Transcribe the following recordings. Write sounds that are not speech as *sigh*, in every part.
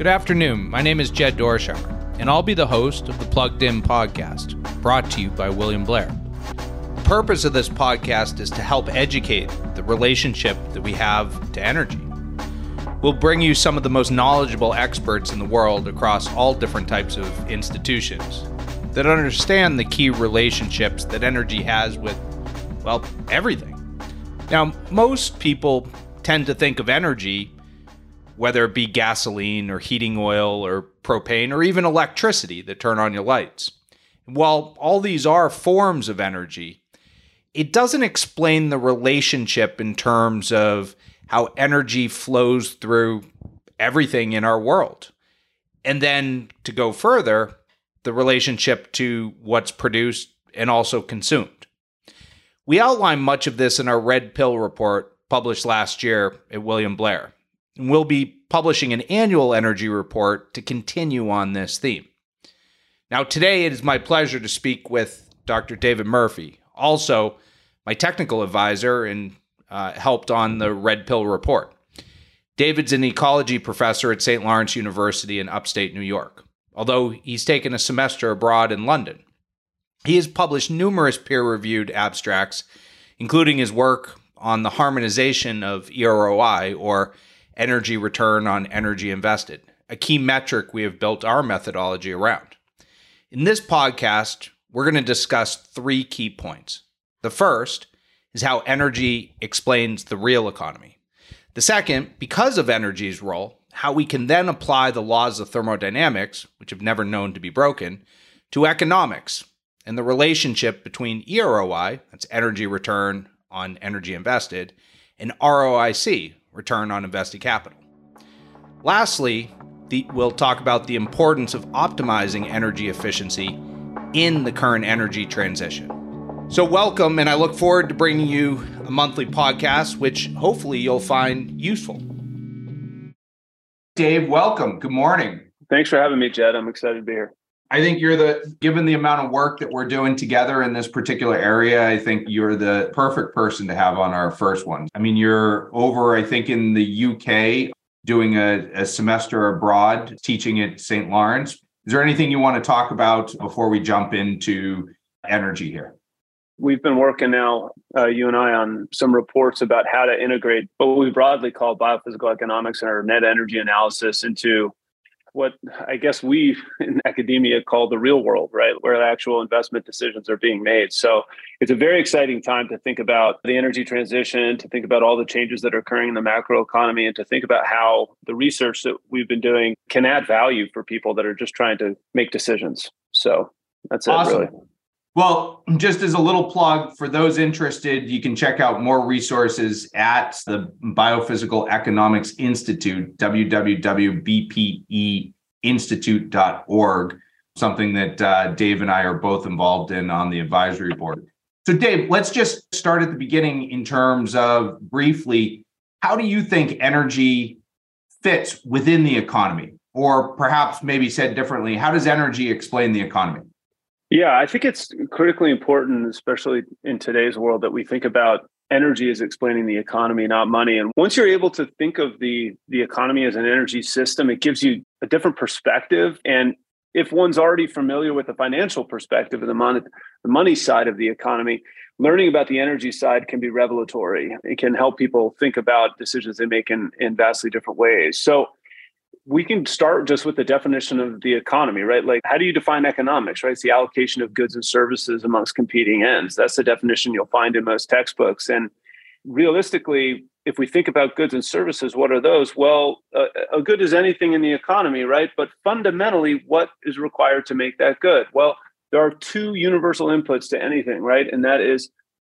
Good afternoon. My name is Jed Dorsheimer, and I'll be the host of the Plugged In podcast, brought to you by William Blair. The purpose of this podcast is to help educate the relationship that we have to energy. We'll bring you some of the most knowledgeable experts in the world across all different types of institutions that understand the key relationships that energy has with, well, everything. Now, most people tend to think of energy whether it be gasoline or heating oil or propane or even electricity that turn on your lights. While all these are forms of energy, it doesn't explain the relationship in terms of how energy flows through everything in our world. And then to go further, the relationship to what's produced and also consumed. We outline much of this in our Red Pill report published last year at William Blair. And we'll be publishing an annual energy report to continue on this theme. Now, today it is my pleasure to speak with Dr. David Murphy, also my technical advisor and uh, helped on the Red Pill report. David's an ecology professor at St. Lawrence University in upstate New York, although he's taken a semester abroad in London. He has published numerous peer reviewed abstracts, including his work on the harmonization of EROI, or energy return on energy invested, a key metric we have built our methodology around. In this podcast, we're going to discuss three key points. The first is how energy explains the real economy. The second, because of energy's role, how we can then apply the laws of thermodynamics, which have never known to be broken, to economics and the relationship between EROI, that's energy return on energy invested, and ROIC, return on invested capital. Lastly, the, we'll talk about the importance of optimizing energy efficiency in the current energy transition. So, welcome, and I look forward to bringing you a monthly podcast, which hopefully you'll find useful. Dave, welcome. Good morning. Thanks for having me, Jed. I'm excited to be here. I think you're the, given the amount of work that we're doing together in this particular area, I think you're the perfect person to have on our first one. I mean, you're over, I think, in the UK doing a, a semester abroad teaching at St. Lawrence. Is there anything you want to talk about before we jump into energy here? We've been working now, uh, you and I, on some reports about how to integrate what we broadly call biophysical economics and our net energy analysis into what I guess we in academia call the real world, right? Where actual investment decisions are being made. So it's a very exciting time to think about the energy transition, to think about all the changes that are occurring in the macro economy, and to think about how the research that we've been doing can add value for people that are just trying to make decisions. So that's awesome. it, really. Well, just as a little plug for those interested, you can check out more resources at the Biophysical Economics Institute, www.bpeinstitute.org, something that uh, Dave and I are both involved in on the advisory board. So, Dave, let's just start at the beginning in terms of briefly how do you think energy fits within the economy? Or perhaps maybe said differently, how does energy explain the economy? Yeah, I think it's critically important, especially in today's world, that we think about energy as explaining the economy, not money. And once you're able to think of the the economy as an energy system, it gives you a different perspective. And if one's already familiar with the financial perspective of the money, the money side of the economy, learning about the energy side can be revelatory. It can help people think about decisions they make in, in vastly different ways. So we can start just with the definition of the economy, right? Like, how do you define economics, right? It's the allocation of goods and services amongst competing ends. That's the definition you'll find in most textbooks. And realistically, if we think about goods and services, what are those? Well, uh, a good is anything in the economy, right? But fundamentally, what is required to make that good? Well, there are two universal inputs to anything, right? And that is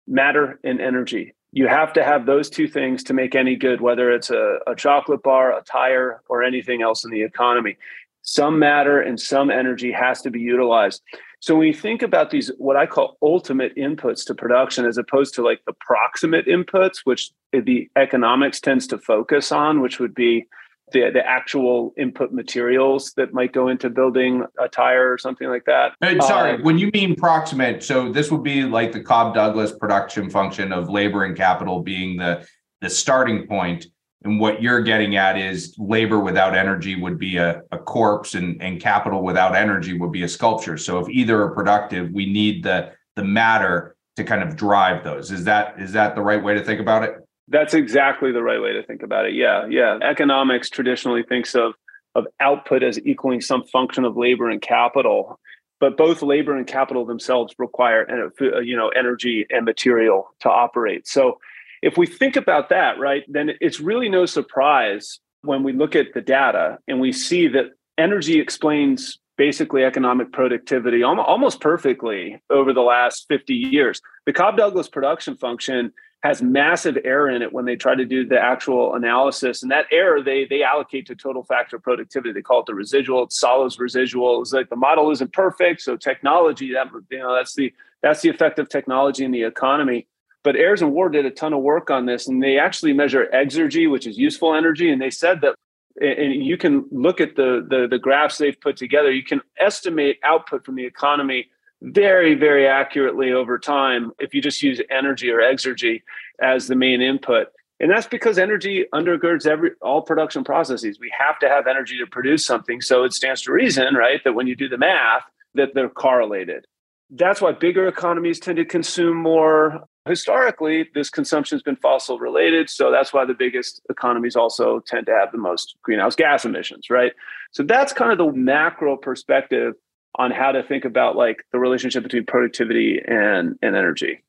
matter and energy you have to have those two things to make any good, whether it's a, a, chocolate bar, a tire, or anything else in the economy. Some matter and some energy has to be utilized. So when you think about these, what I call ultimate inputs to production, as opposed to like the proximate inputs, which the economics tends to focus on, which would be the, the actual input materials that might go into building a tire or something like that. sorry, um, when you mean proximate, so this would be like the Cobb Douglas production function of labor and capital being the the starting point. And what you're getting at is labor without energy would be a, a corpse and, and capital without energy would be a sculpture. So if either are productive, we need the the matter to kind of drive those. Is that is that the right way to think about it? That's exactly the right way to think about it. Yeah, yeah. Economics traditionally thinks of of output as equaling some function of labor and capital, but both labor and capital themselves require uh, you know energy and material to operate. So if we think about that, right, then it's really no surprise when we look at the data and we see that energy explains basically economic productivity almost perfectly over the last 50 years. The Cobb Douglas production function has massive error in it when they try to do the actual analysis. And that error they they allocate to total factor productivity. They call it the residual. It's Solow residual. It's like the model isn't perfect. So technology, that you know, that's the that's the effect of technology in the economy. But Ayres and Warr did a ton of work on this, and they actually measure exergy, which is useful energy. And they said that and you can look at the, the the graphs they've put together, you can estimate output from the economy very, very accurately over time if you just use energy or exergy as the main input. And that's because energy undergirds every all production processes. We have to have energy to produce something. So it stands to reason, right, that when you do the math, that they're correlated. That's why bigger economies tend to consume more. Historically, this consumption has been fossil related. So that's why the biggest economies also tend to have the most greenhouse gas emissions, right? So that's kind of the macro perspective on how to think about like the relationship between productivity and, and energy.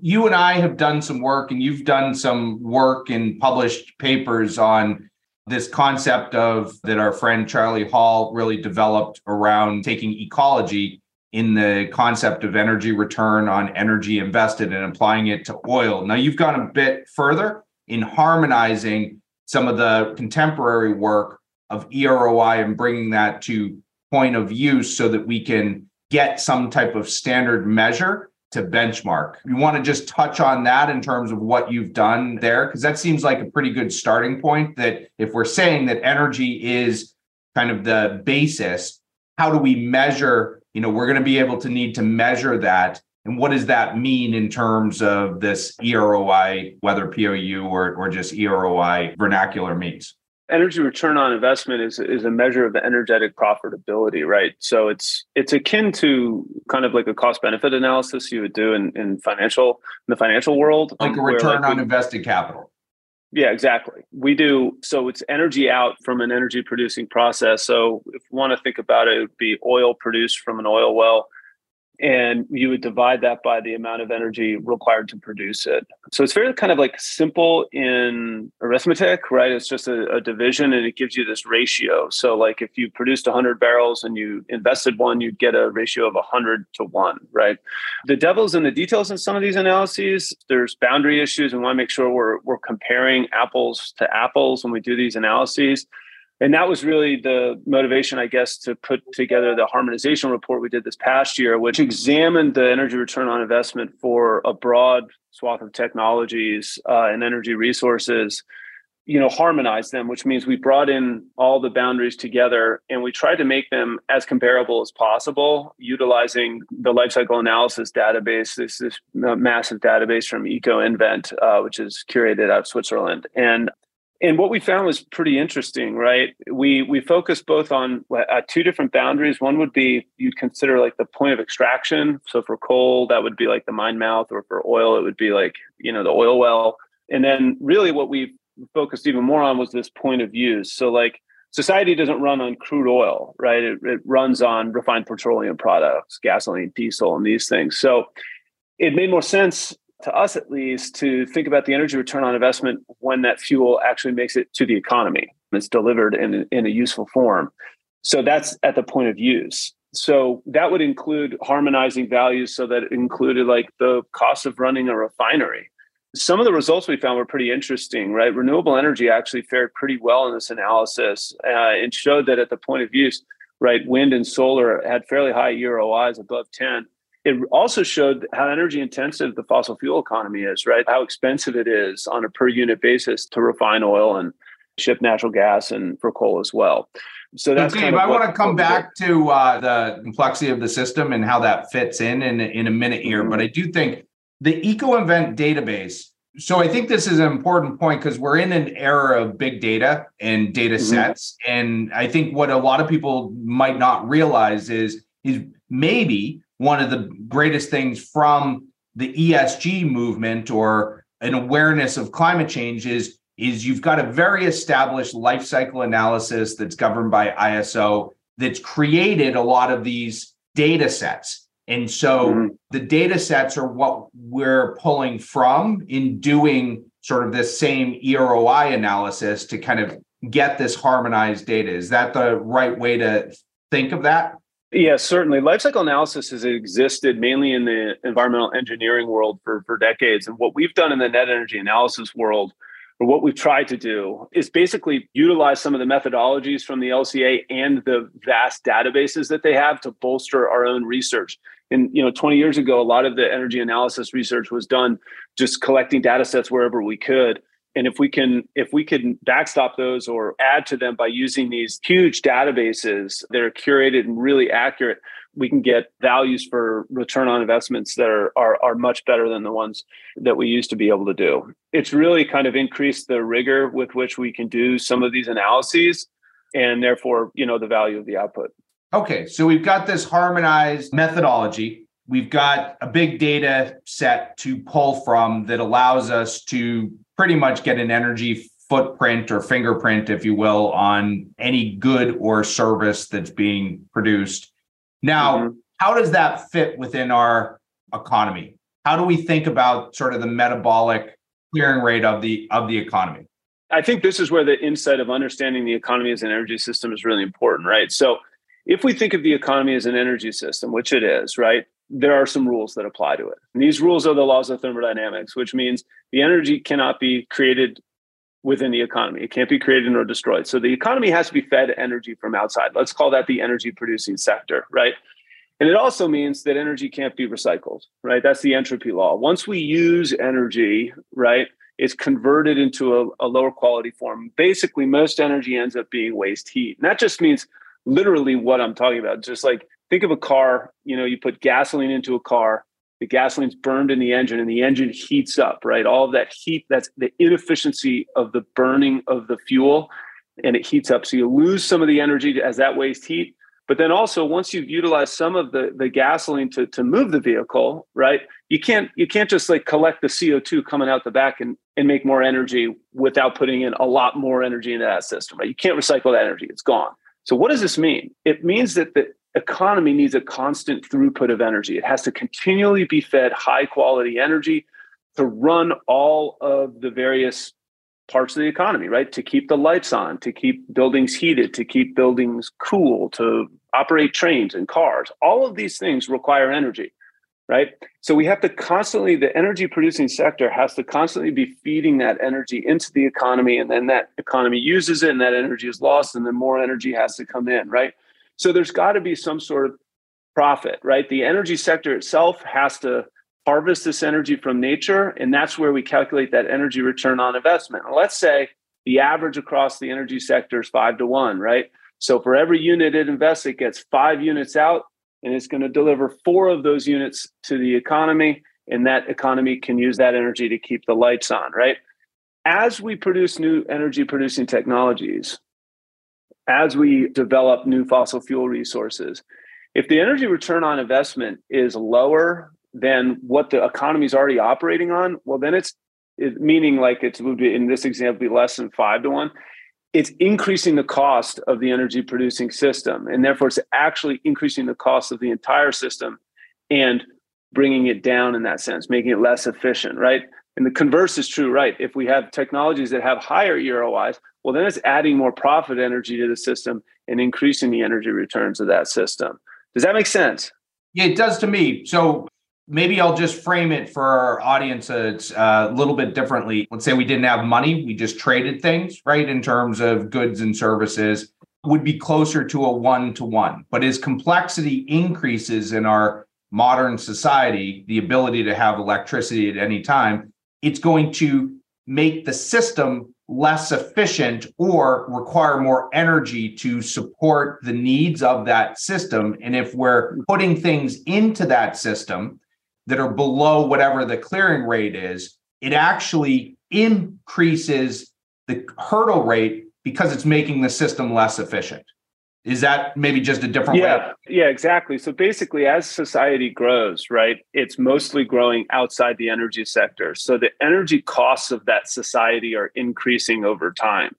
You and I have done some work, and you've done some work in published papers on this concept of that our friend Charlie Hall really developed around taking ecology in the concept of energy return on energy invested and applying it to oil. Now, you've gone a bit further in harmonizing some of the contemporary work of EROI and bringing that to point of use so that we can get some type of standard measure to benchmark. You want to just touch on that in terms of what you've done there? Because that seems like a pretty good starting point. That if we're saying that energy is kind of the basis, how do we measure? You know, we're going to be able to need to measure that. And what does that mean in terms of this EROI, whether POU or, or just EROI vernacular means? energy return on investment is is a measure of the energetic profitability, right? So it's it's akin to kind of like a cost benefit analysis you would do in, in financial in the financial world, like a return like on we, invested capital. Yeah, exactly. We do so it's energy out from an energy producing process. So if you want to think about it, it would be oil produced from an oil well and you would divide that by the amount of energy required to produce it. So it's very kind of like simple in arithmetic, right? It's just a, a, division and it gives you this ratio. So like if you produced 100 barrels and you invested one, you'd get a ratio of 100 to 1, right? The devil's in the details in some of these analyses. There's boundary issues and want to make sure we're we're comparing apples to apples when we do these analyses and that was really the motivation, I guess, to put together the harmonization report we did this past year, which examined the energy return on investment for a broad swath of technologies uh, and energy resources. You know, harmonize them, which means we brought in all the boundaries together and we tried to make them as comparable as possible, utilizing the lifecycle analysis database. This this massive database from EcoInvent, uh, which is curated out of Switzerland, and and what we found was pretty interesting right? We we focused both on uh, two different boundaries. One would be you'd consider like the point of extraction. So for coal that would be like the mine mouth or for oil it would be like you know the oil well. And then really what we focused even more on was this point of use. So like society doesn't run on crude oil right? It, it runs on refined petroleum products gasoline diesel and these things. So it made more sense to us at least, to think about the energy return on investment when that fuel actually makes it to the economy. It's delivered in, in a useful form. So that's at the point of use. So that would include harmonizing values so that it included like the cost of running a refinery. Some of the results we found were pretty interesting, right? Renewable energy actually fared pretty well in this analysis uh, and showed that at the point of use, right, wind and solar had fairly high EROIs above 10 it also showed how energy intensive the fossil fuel economy is, right? How expensive it is on a per unit basis to refine oil and ship natural gas and for coal as well. So that's Dave, kind of I want to come back to uh, the complexity of the system and how that fits in in, in a minute here. Mm-hmm. But I do think the EcoInvent database So I think this is an important point because we're in an era of big data and data mm-hmm. sets. And I think what a lot of people might not realize is, is maybe one of the greatest things from the ESG movement or an awareness of climate change is, is you've got a very established life cycle analysis that's governed by ISO that's created a lot of these data sets and so mm-hmm. the data sets are what we're pulling from in doing sort of this same EROI analysis to kind of get this harmonized data. Is that the right way to think of that? Yes, certainly. Lifecycle analysis has existed mainly in the environmental engineering world for, for decades. And what we've done in the net energy analysis world, or what we've tried to do, is basically utilize some of the methodologies from the LCA and the vast databases that they have to bolster our own research and you know 20 years ago a lot of the energy analysis research was done just collecting data sets wherever we could and if we can if we can backstop those or add to them by using these huge databases that are curated and really accurate we can get values for return on investments that are, are, are much better than the ones that we used to be able to do it's really kind of increased the rigor with which we can do some of these analyses and therefore you know the value of the output Okay, so we've got this harmonized methodology. We've got a big data set to pull from that allows us to pretty much get an energy footprint or fingerprint, if you will, on any good or service that's being produced. Now, mm-hmm. how does that fit within our economy? How do we think about sort of the metabolic clearing rate of the of the economy? I think this is where the insight of understanding the economy as an energy system is really important, right? So if we think of the economy as an energy system, which it is, right, there are some rules that apply to it. And these rules are the laws of thermodynamics, which means the energy cannot be created within the economy. It can't be created nor destroyed. So the economy has to be fed energy from outside. Let's call that the energy producing sector, right? And it also means that energy can't be recycled, right? That's the entropy law. Once we use energy, right, it's converted into a, a lower quality form. Basically, most energy ends up being waste heat. And that just means literally what I'm talking about. Just like think of a car, you know, you put gasoline into a car, the gasoline's burned in the engine and the engine heats up, right? All of that heat, that's the inefficiency of the burning of the fuel and it heats up. So you lose some of the energy as that waste heat. But then also once you've utilized some of the, the gasoline to, to move the vehicle, right? You can't you can't just like collect the CO2 coming out the back and, and make more energy without putting in a lot more energy into that system, right? You can't recycle that energy. It's gone. So, what does this mean? It means that the economy needs a constant throughput of energy. It has to continually be fed high quality energy to run all of the various parts of the economy, right? To keep the lights on, to keep buildings heated, to keep buildings cool, to operate trains and cars. All of these things require energy right? So we have to constantly, the energy producing sector has to constantly be feeding that energy into the economy, and then that economy uses it, and that energy is lost, and then more energy has to come in, right? So there's got to be some sort of profit, right? The energy sector itself has to harvest this energy from nature, and that's where we calculate that energy return on investment. let's say the average across the energy sector is five to one, right? So for every unit it invests, it gets five units out and it's going to deliver four of those units to the economy and that economy can use that energy to keep the lights on right? As we produce new energy producing technologies as we develop new fossil fuel resources if the energy return on investment is lower than what the economy is already operating on well then it's it, meaning like it would be in this example be less than five to one it's increasing the cost of the energy producing system and therefore it's actually increasing the cost of the entire system and bringing it down in that sense making it less efficient right? And the converse is true right? If we have technologies that have higher erois well then it's adding more profit energy to the system and increasing the energy returns of that system. Does that make sense? Yeah it does to me. So maybe I'll just frame it for our audience a, a little bit differently. Let's say we didn't have money, we just traded things, right, in terms of goods and services, would be closer to a one to one. But as complexity increases in our modern society, the ability to have electricity at any time, it's going to make the system less efficient or require more energy to support the needs of that system. And if we're putting things into that system that are below whatever the clearing rate is, it actually increases the hurdle rate because it's making the system less efficient. Is that maybe just a different yeah, way? Yeah, exactly. So basically, as society grows, right, it's mostly growing outside the energy sector. So the energy costs of that society are increasing over time.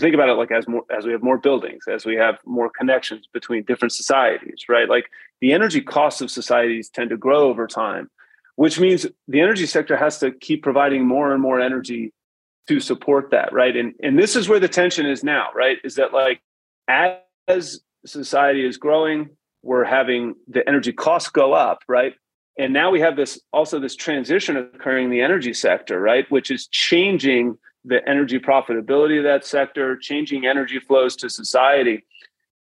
Think about it like as more as we have more buildings, as we have more connections between different societies, right? Like the energy costs of societies tend to grow over time, which means the energy sector has to keep providing more and more energy to support that, right? And and this is where the tension is now, right? Is that like as society is growing, we're having the energy costs go up, right? And now we have this also this transition occurring in the energy sector, right? Which is changing the energy profitability of that sector, changing energy flows to society.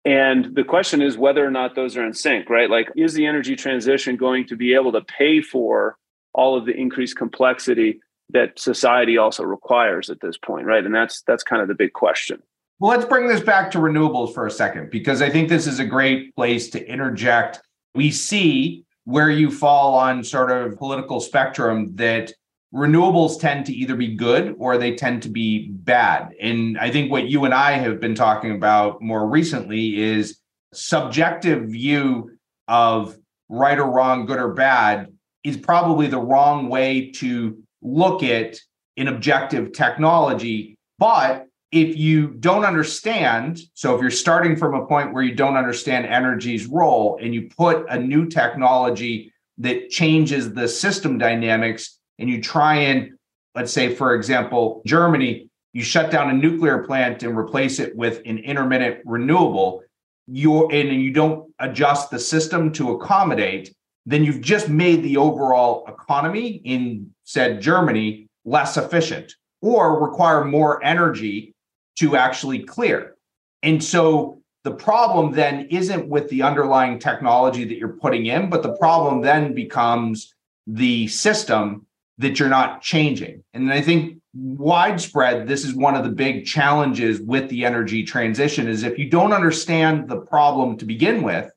And the question is whether or not those are in sync, right? Like, is the energy transition going to be able to pay for all of the increased complexity that society also requires at this point, right? And that's that's kind of the big question. Well, let's bring this back to renewables for a second, because I think this is a great place to interject. We see where you fall on sort of political spectrum that renewables tend to either be good or they tend to be bad. And I think what you and I have been talking about more recently is subjective view of right or wrong, good or bad is probably the wrong way to look at an objective technology. But if you don't understand, so if you're starting from a point where you don't understand energy's role and you put a new technology that changes the system dynamics and you try and, let's say, for example, Germany, you shut down a nuclear plant and replace it with an intermittent renewable, you and you don't adjust the system to accommodate, then you've just made the overall economy in said Germany less efficient or require more energy to actually clear. And so the problem then isn't with the underlying technology that you're putting in, but the problem then becomes the system that you're not changing. And I think widespread this is one of the big challenges with the energy transition is if you don't understand the problem to begin with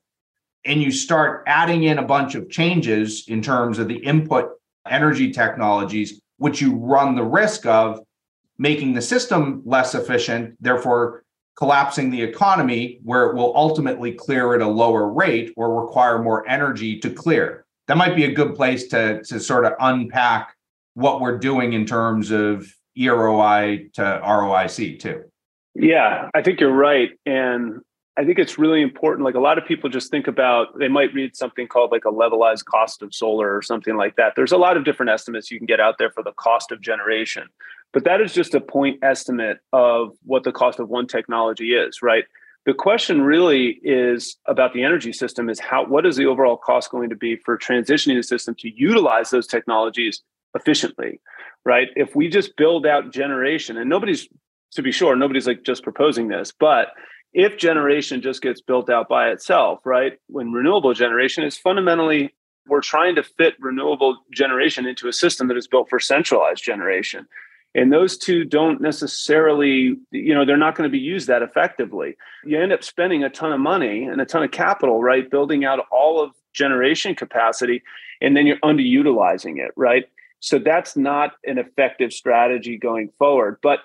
and you start adding in a bunch of changes in terms of the input energy technologies which you run the risk of making the system less efficient, therefore collapsing the economy where it will ultimately clear at a lower rate or require more energy to clear. That might be a good place to, to sort of unpack what we're doing in terms of EROI to ROIC too. Yeah, I think you're right. And I think it's really important. Like a lot of people just think about, they might read something called like a levelized cost of solar or something like that. There's a lot of different estimates you can get out there for the cost of generation. But that is just a point estimate of what the cost of one technology is, right? The question really is about the energy system is how what is the overall cost going to be for transitioning the system to utilize those technologies efficiently, right? If we just build out generation and nobody's to be sure, nobody's like just proposing this, but if generation just gets built out by itself, right? When renewable generation is fundamentally we're trying to fit renewable generation into a system that is built for centralized generation and those two don't necessarily you know they're not going to be used that effectively. You end up spending a ton of money and a ton of capital right building out all of generation capacity and then you're underutilizing it right? So that's not an effective strategy going forward. But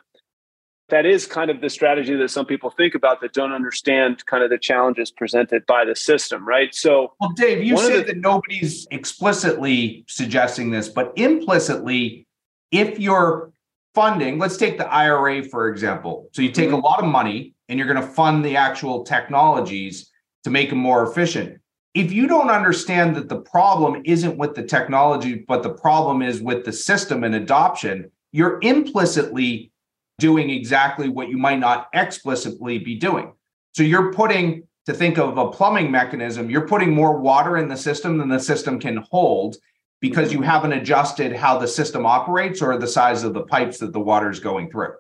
that is kind of the strategy that some people think about that don't understand kind of the challenges presented by the system right? So well dave you said the- that nobody's explicitly suggesting this but implicitly if you're funding, let's take the IRA, for example. So you take a mm-hmm. lot of money and you're going to fund the actual technologies to make them more efficient. If you don't understand that the problem isn't with the technology, but the problem is with the system and adoption, you're implicitly doing exactly what you might not explicitly be doing. So you're putting, to think of a plumbing mechanism, you're putting more water in the system than the system can hold because you haven't adjusted how the system operates or the size of the pipes that the water is going through.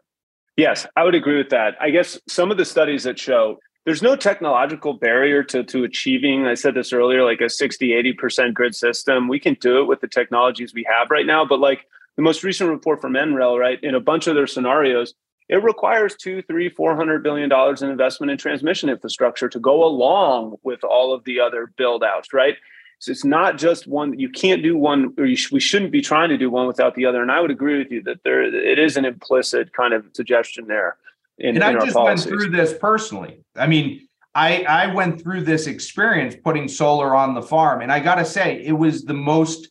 Yes, I would agree with that. I guess some of the studies that show there's no technological barrier to, to achieving, I said this earlier, like a 60, 80% grid system. We can do it with the technologies we have right now. But like the most recent report from NREL, right, in a bunch of their scenarios, it requires two, three, four hundred billion dollars in investment in transmission infrastructure to go along with all of the other build outs, right? So it's not just one. You can't do one, or sh- we shouldn't be trying to do one without the other. And I would agree with you that there it is an implicit kind of suggestion there. In, and in I just went through this personally. I mean, I I went through this experience putting solar on the farm, and I got to say, it was the most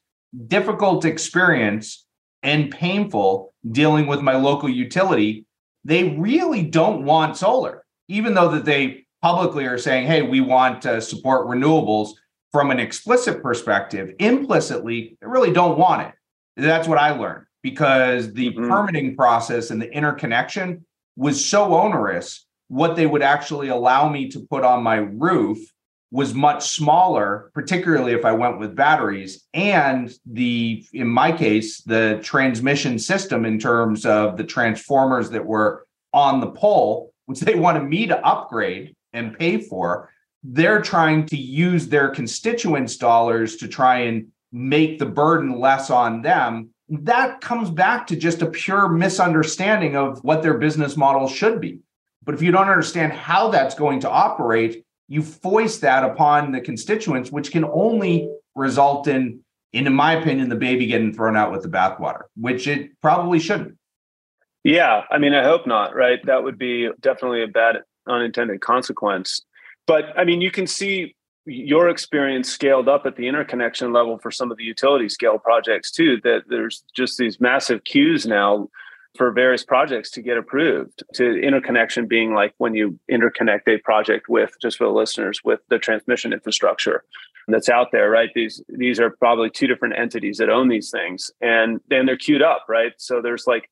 difficult experience and painful dealing with my local utility. They really don't want solar, even though that they publicly are saying, "Hey, we want to support renewables." From an explicit perspective, implicitly, they really don't want it. That's what I learned because the mm-hmm. permitting process and the interconnection was so onerous. What they would actually allow me to put on my roof was much smaller, particularly if I went with batteries. And the, in my case, the transmission system in terms of the transformers that were on the pole, which they wanted me to upgrade and pay for, they're trying to use their constituents' dollars to try and make the burden less on them. That comes back to just a pure misunderstanding of what their business model should be. But if you don't understand how that's going to operate, you foist that upon the constituents, which can only result in, in my opinion, the baby getting thrown out with the bathwater, which it probably shouldn't. Yeah, I mean, I hope not, right? That would be definitely a bad unintended consequence. But I mean, you can see your experience scaled up at the interconnection level for some of the utility scale projects too, that there's just these massive queues now for various projects to get approved to interconnection being like when you interconnect a project with just for the listeners with the transmission infrastructure that's out there right? These these are probably two different entities that own these things and then they're queued up right? So there's like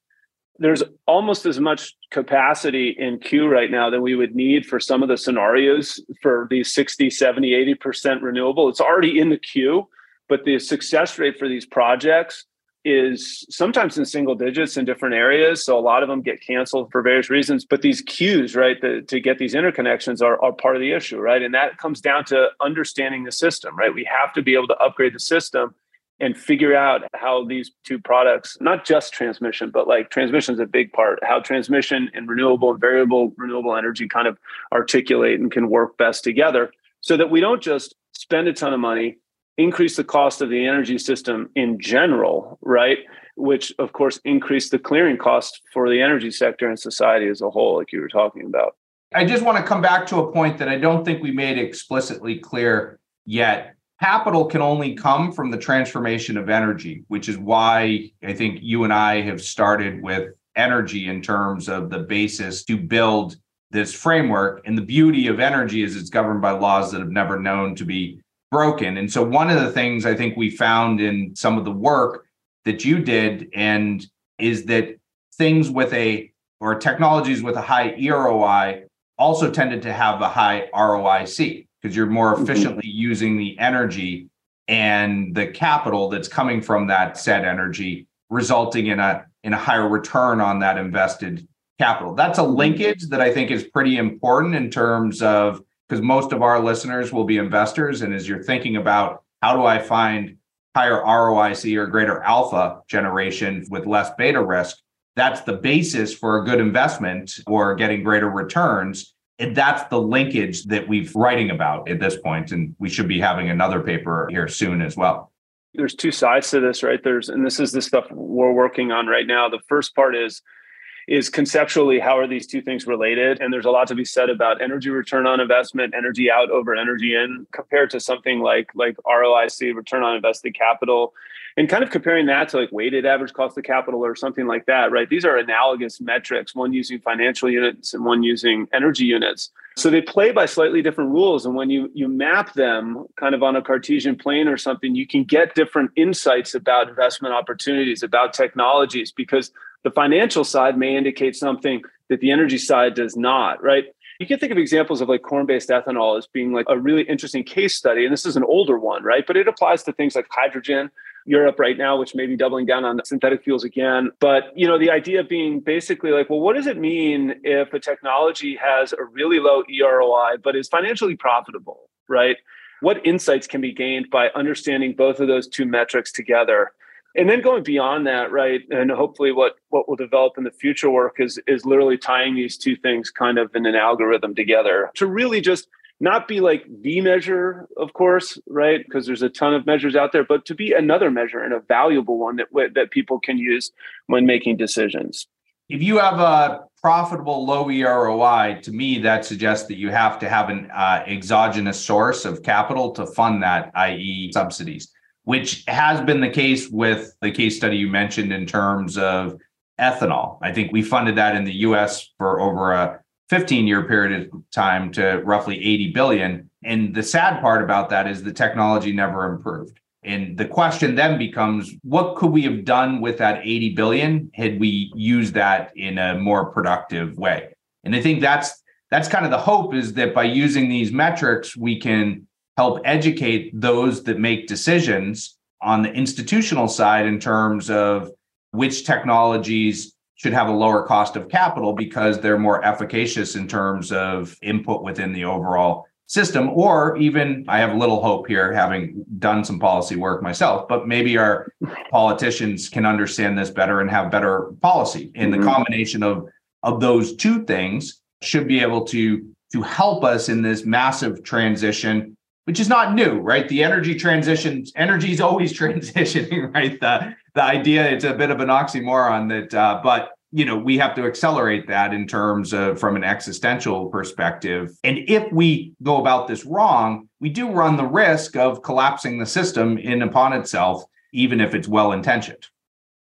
there's almost as much capacity in queue right now than we would need for some of the scenarios for these 60 70 80% renewable. It's already in the queue but the success rate for these projects is sometimes in single digits in different areas. So a lot of them get canceled for various reasons but these queues right the, to get these interconnections are, are part of the issue right? And that comes down to understanding the system right? We have to be able to upgrade the system and figure out how these two products, not just transmission, but like transmission is a big part, how transmission and renewable and variable renewable energy kind of articulate and can work best together so that we don't just spend a ton of money, increase the cost of the energy system in general, right? Which of course increase the clearing cost for the energy sector and society as a whole, like you were talking about. I just want to come back to a point that I don't think we made explicitly clear yet capital can only come from the transformation of energy, which is why I think you and I have started with energy in terms of the basis to build this framework. And the beauty of energy is it's governed by laws that have never known to be broken. And so, one of the things I think we found in some of the work that you did and is that things with a or technologies with a high EROI also tended to have a high ROIC because you're more mm-hmm. efficiently mm-hmm. using the energy and the capital that's coming from that said energy resulting in a in a higher return on that invested capital that's a mm-hmm. linkage that i think is pretty important in terms of because most of our listeners will be investors and as you're thinking about how do i find higher roic or greater alpha generation with less beta risk that's the basis for a good investment or getting greater returns and that's the linkage that we've writing about at this point and we should be having another paper here soon as well. There's two sides to this right? There's and this is the stuff we're working on right now. The first part is is conceptually how are these two things related and there's a lot to be said about energy return on investment energy out over energy in compared to something like like roic return on invested capital and kind of comparing that to like weighted average cost of capital or something like that, right? These are analogous metrics, one using financial units and one using energy units. So they play by slightly different rules. And when you you map them kind of on a Cartesian plane or something, you can get different insights about investment opportunities, about technologies, because the financial side may indicate something that the energy side does not, right? You can think of examples of like corn based ethanol as being like a really interesting case study. And this is an older one, right? But it applies to things like hydrogen Europe right now, which may be doubling down on synthetic fuels again. But you know, the idea being basically like, well, what does it mean if a technology has a really low EROI but is financially profitable, right? What insights can be gained by understanding both of those two metrics together? And then going beyond that, right? And hopefully what what will develop in the future work is is literally tying these two things kind of in an algorithm together to really just not be like the measure, of course, right? Because there's a ton of measures out there, but to be another measure and a valuable one that that people can use when making decisions. If you have a profitable low EROI, to me that suggests that you have to have an uh, exogenous source of capital to fund that, i.e., subsidies, which has been the case with the case study you mentioned in terms of ethanol. I think we funded that in the U.S. for over a 15 year period of time to roughly 80 billion. And the sad part about that is the technology never improved. And the question then becomes what could we have done with that 80 billion had we used that in a more productive way? And I think that's that's kind of the hope is that by using these metrics we can help educate those that make decisions on the institutional side in terms of which technologies should have a lower cost of capital because they're more efficacious in terms of input within the overall system or even i have little hope here having done some policy work myself but maybe our politicians can understand this better and have better policy and mm-hmm. the combination of of those two things should be able to to help us in this massive transition which is not new right? The energy transition energy is always *laughs* transitioning right? The the idea it's a bit of an oxymoron that uh, but you know we have to accelerate that in terms of from an existential perspective. And if we go about this wrong we do run the risk of collapsing the system in upon itself even if it's well intentioned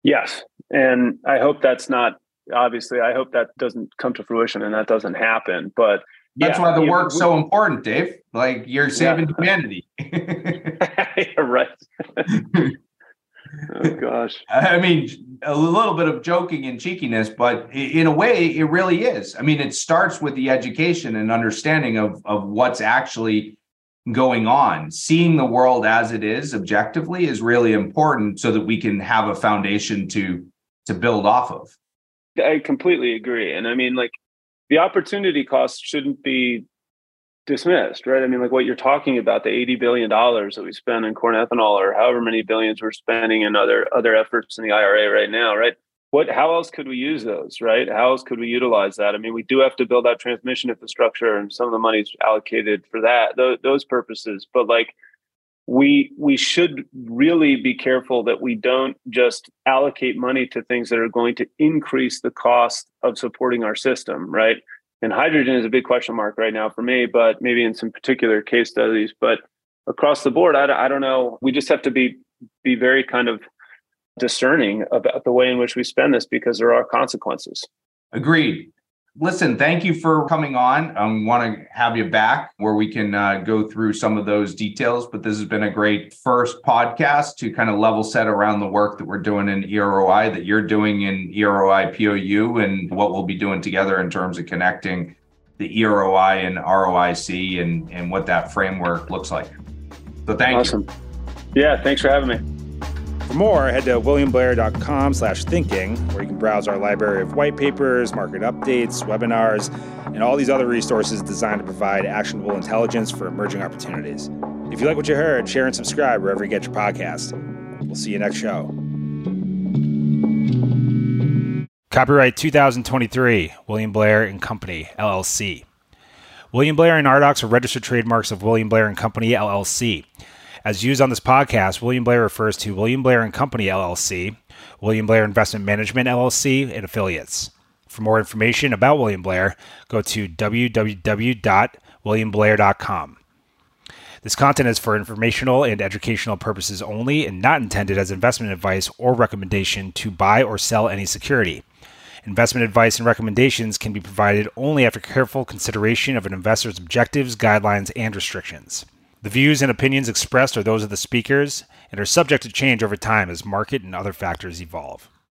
yes and i hope that's not obviously i hope that doesn't come to fruition and that doesn't happen but that's yeah, why the work's so important dave like you're saving *laughs* *laughs* yeah. humanity right oh gosh. *laughs* I mean, a little bit of joking and cheekiness, but in a way, it really is. I mean, it starts with the education and understanding of of what's actually going on. Seeing the world as it is objectively is really important so that we can have a foundation to to build off of. I completely agree. And I mean, like the opportunity cost shouldn't be dismissed, right? I mean, like what you're talking about, the $80 billion that we spend in corn ethanol or however many billions we're spending in other other efforts in the IRA right now, right? What how else could we use those, right? How else could we utilize that? I mean, we do have to build out transmission infrastructure and some of the money's allocated for that, those purposes. But like we we should really be careful that we don't just allocate money to things that are going to increase the cost of supporting our system, right? and hydrogen is a big question mark right now for me, but maybe in some particular case studies. But across the board, I, I don't know. We just have to be be very kind of discerning about the way in which we spend this because there are consequences. Agreed. Listen, thank you for coming on. I want to have you back where we can uh, go through some of those details. But this has been a great first podcast to kind of level set around the work that we're doing in EROI, that you're doing in EROI POU, and what we'll be doing together in terms of connecting the EROI and ROIC and, and what that framework looks like. So thank awesome. you. Awesome. Yeah, thanks for having me. For more, head to williamblair.com slash thinking, where you can browse our library of white papers, market updates, webinars, and all these other resources designed to provide actionable intelligence for emerging opportunities. If you like what you heard, share and subscribe wherever you get your podcast. We'll see you next show. Copyright 2023, William Blair and Company, LLC. William Blair and R Docs are registered trademarks of William Blair and Company, LLC. As used on this podcast, William Blair refers to William Blair and Company LLC, William Blair Investment Management LLC, and affiliates. For more information about William Blair, go to www.williamblair.com. This content is for informational and educational purposes only and not intended as investment advice or recommendation to buy or sell any security. Investment advice and recommendations can be provided only after careful consideration of an investor's objectives, guidelines, and restrictions. The views and opinions expressed are those of the speakers and are subject to change over time as market and other factors evolve.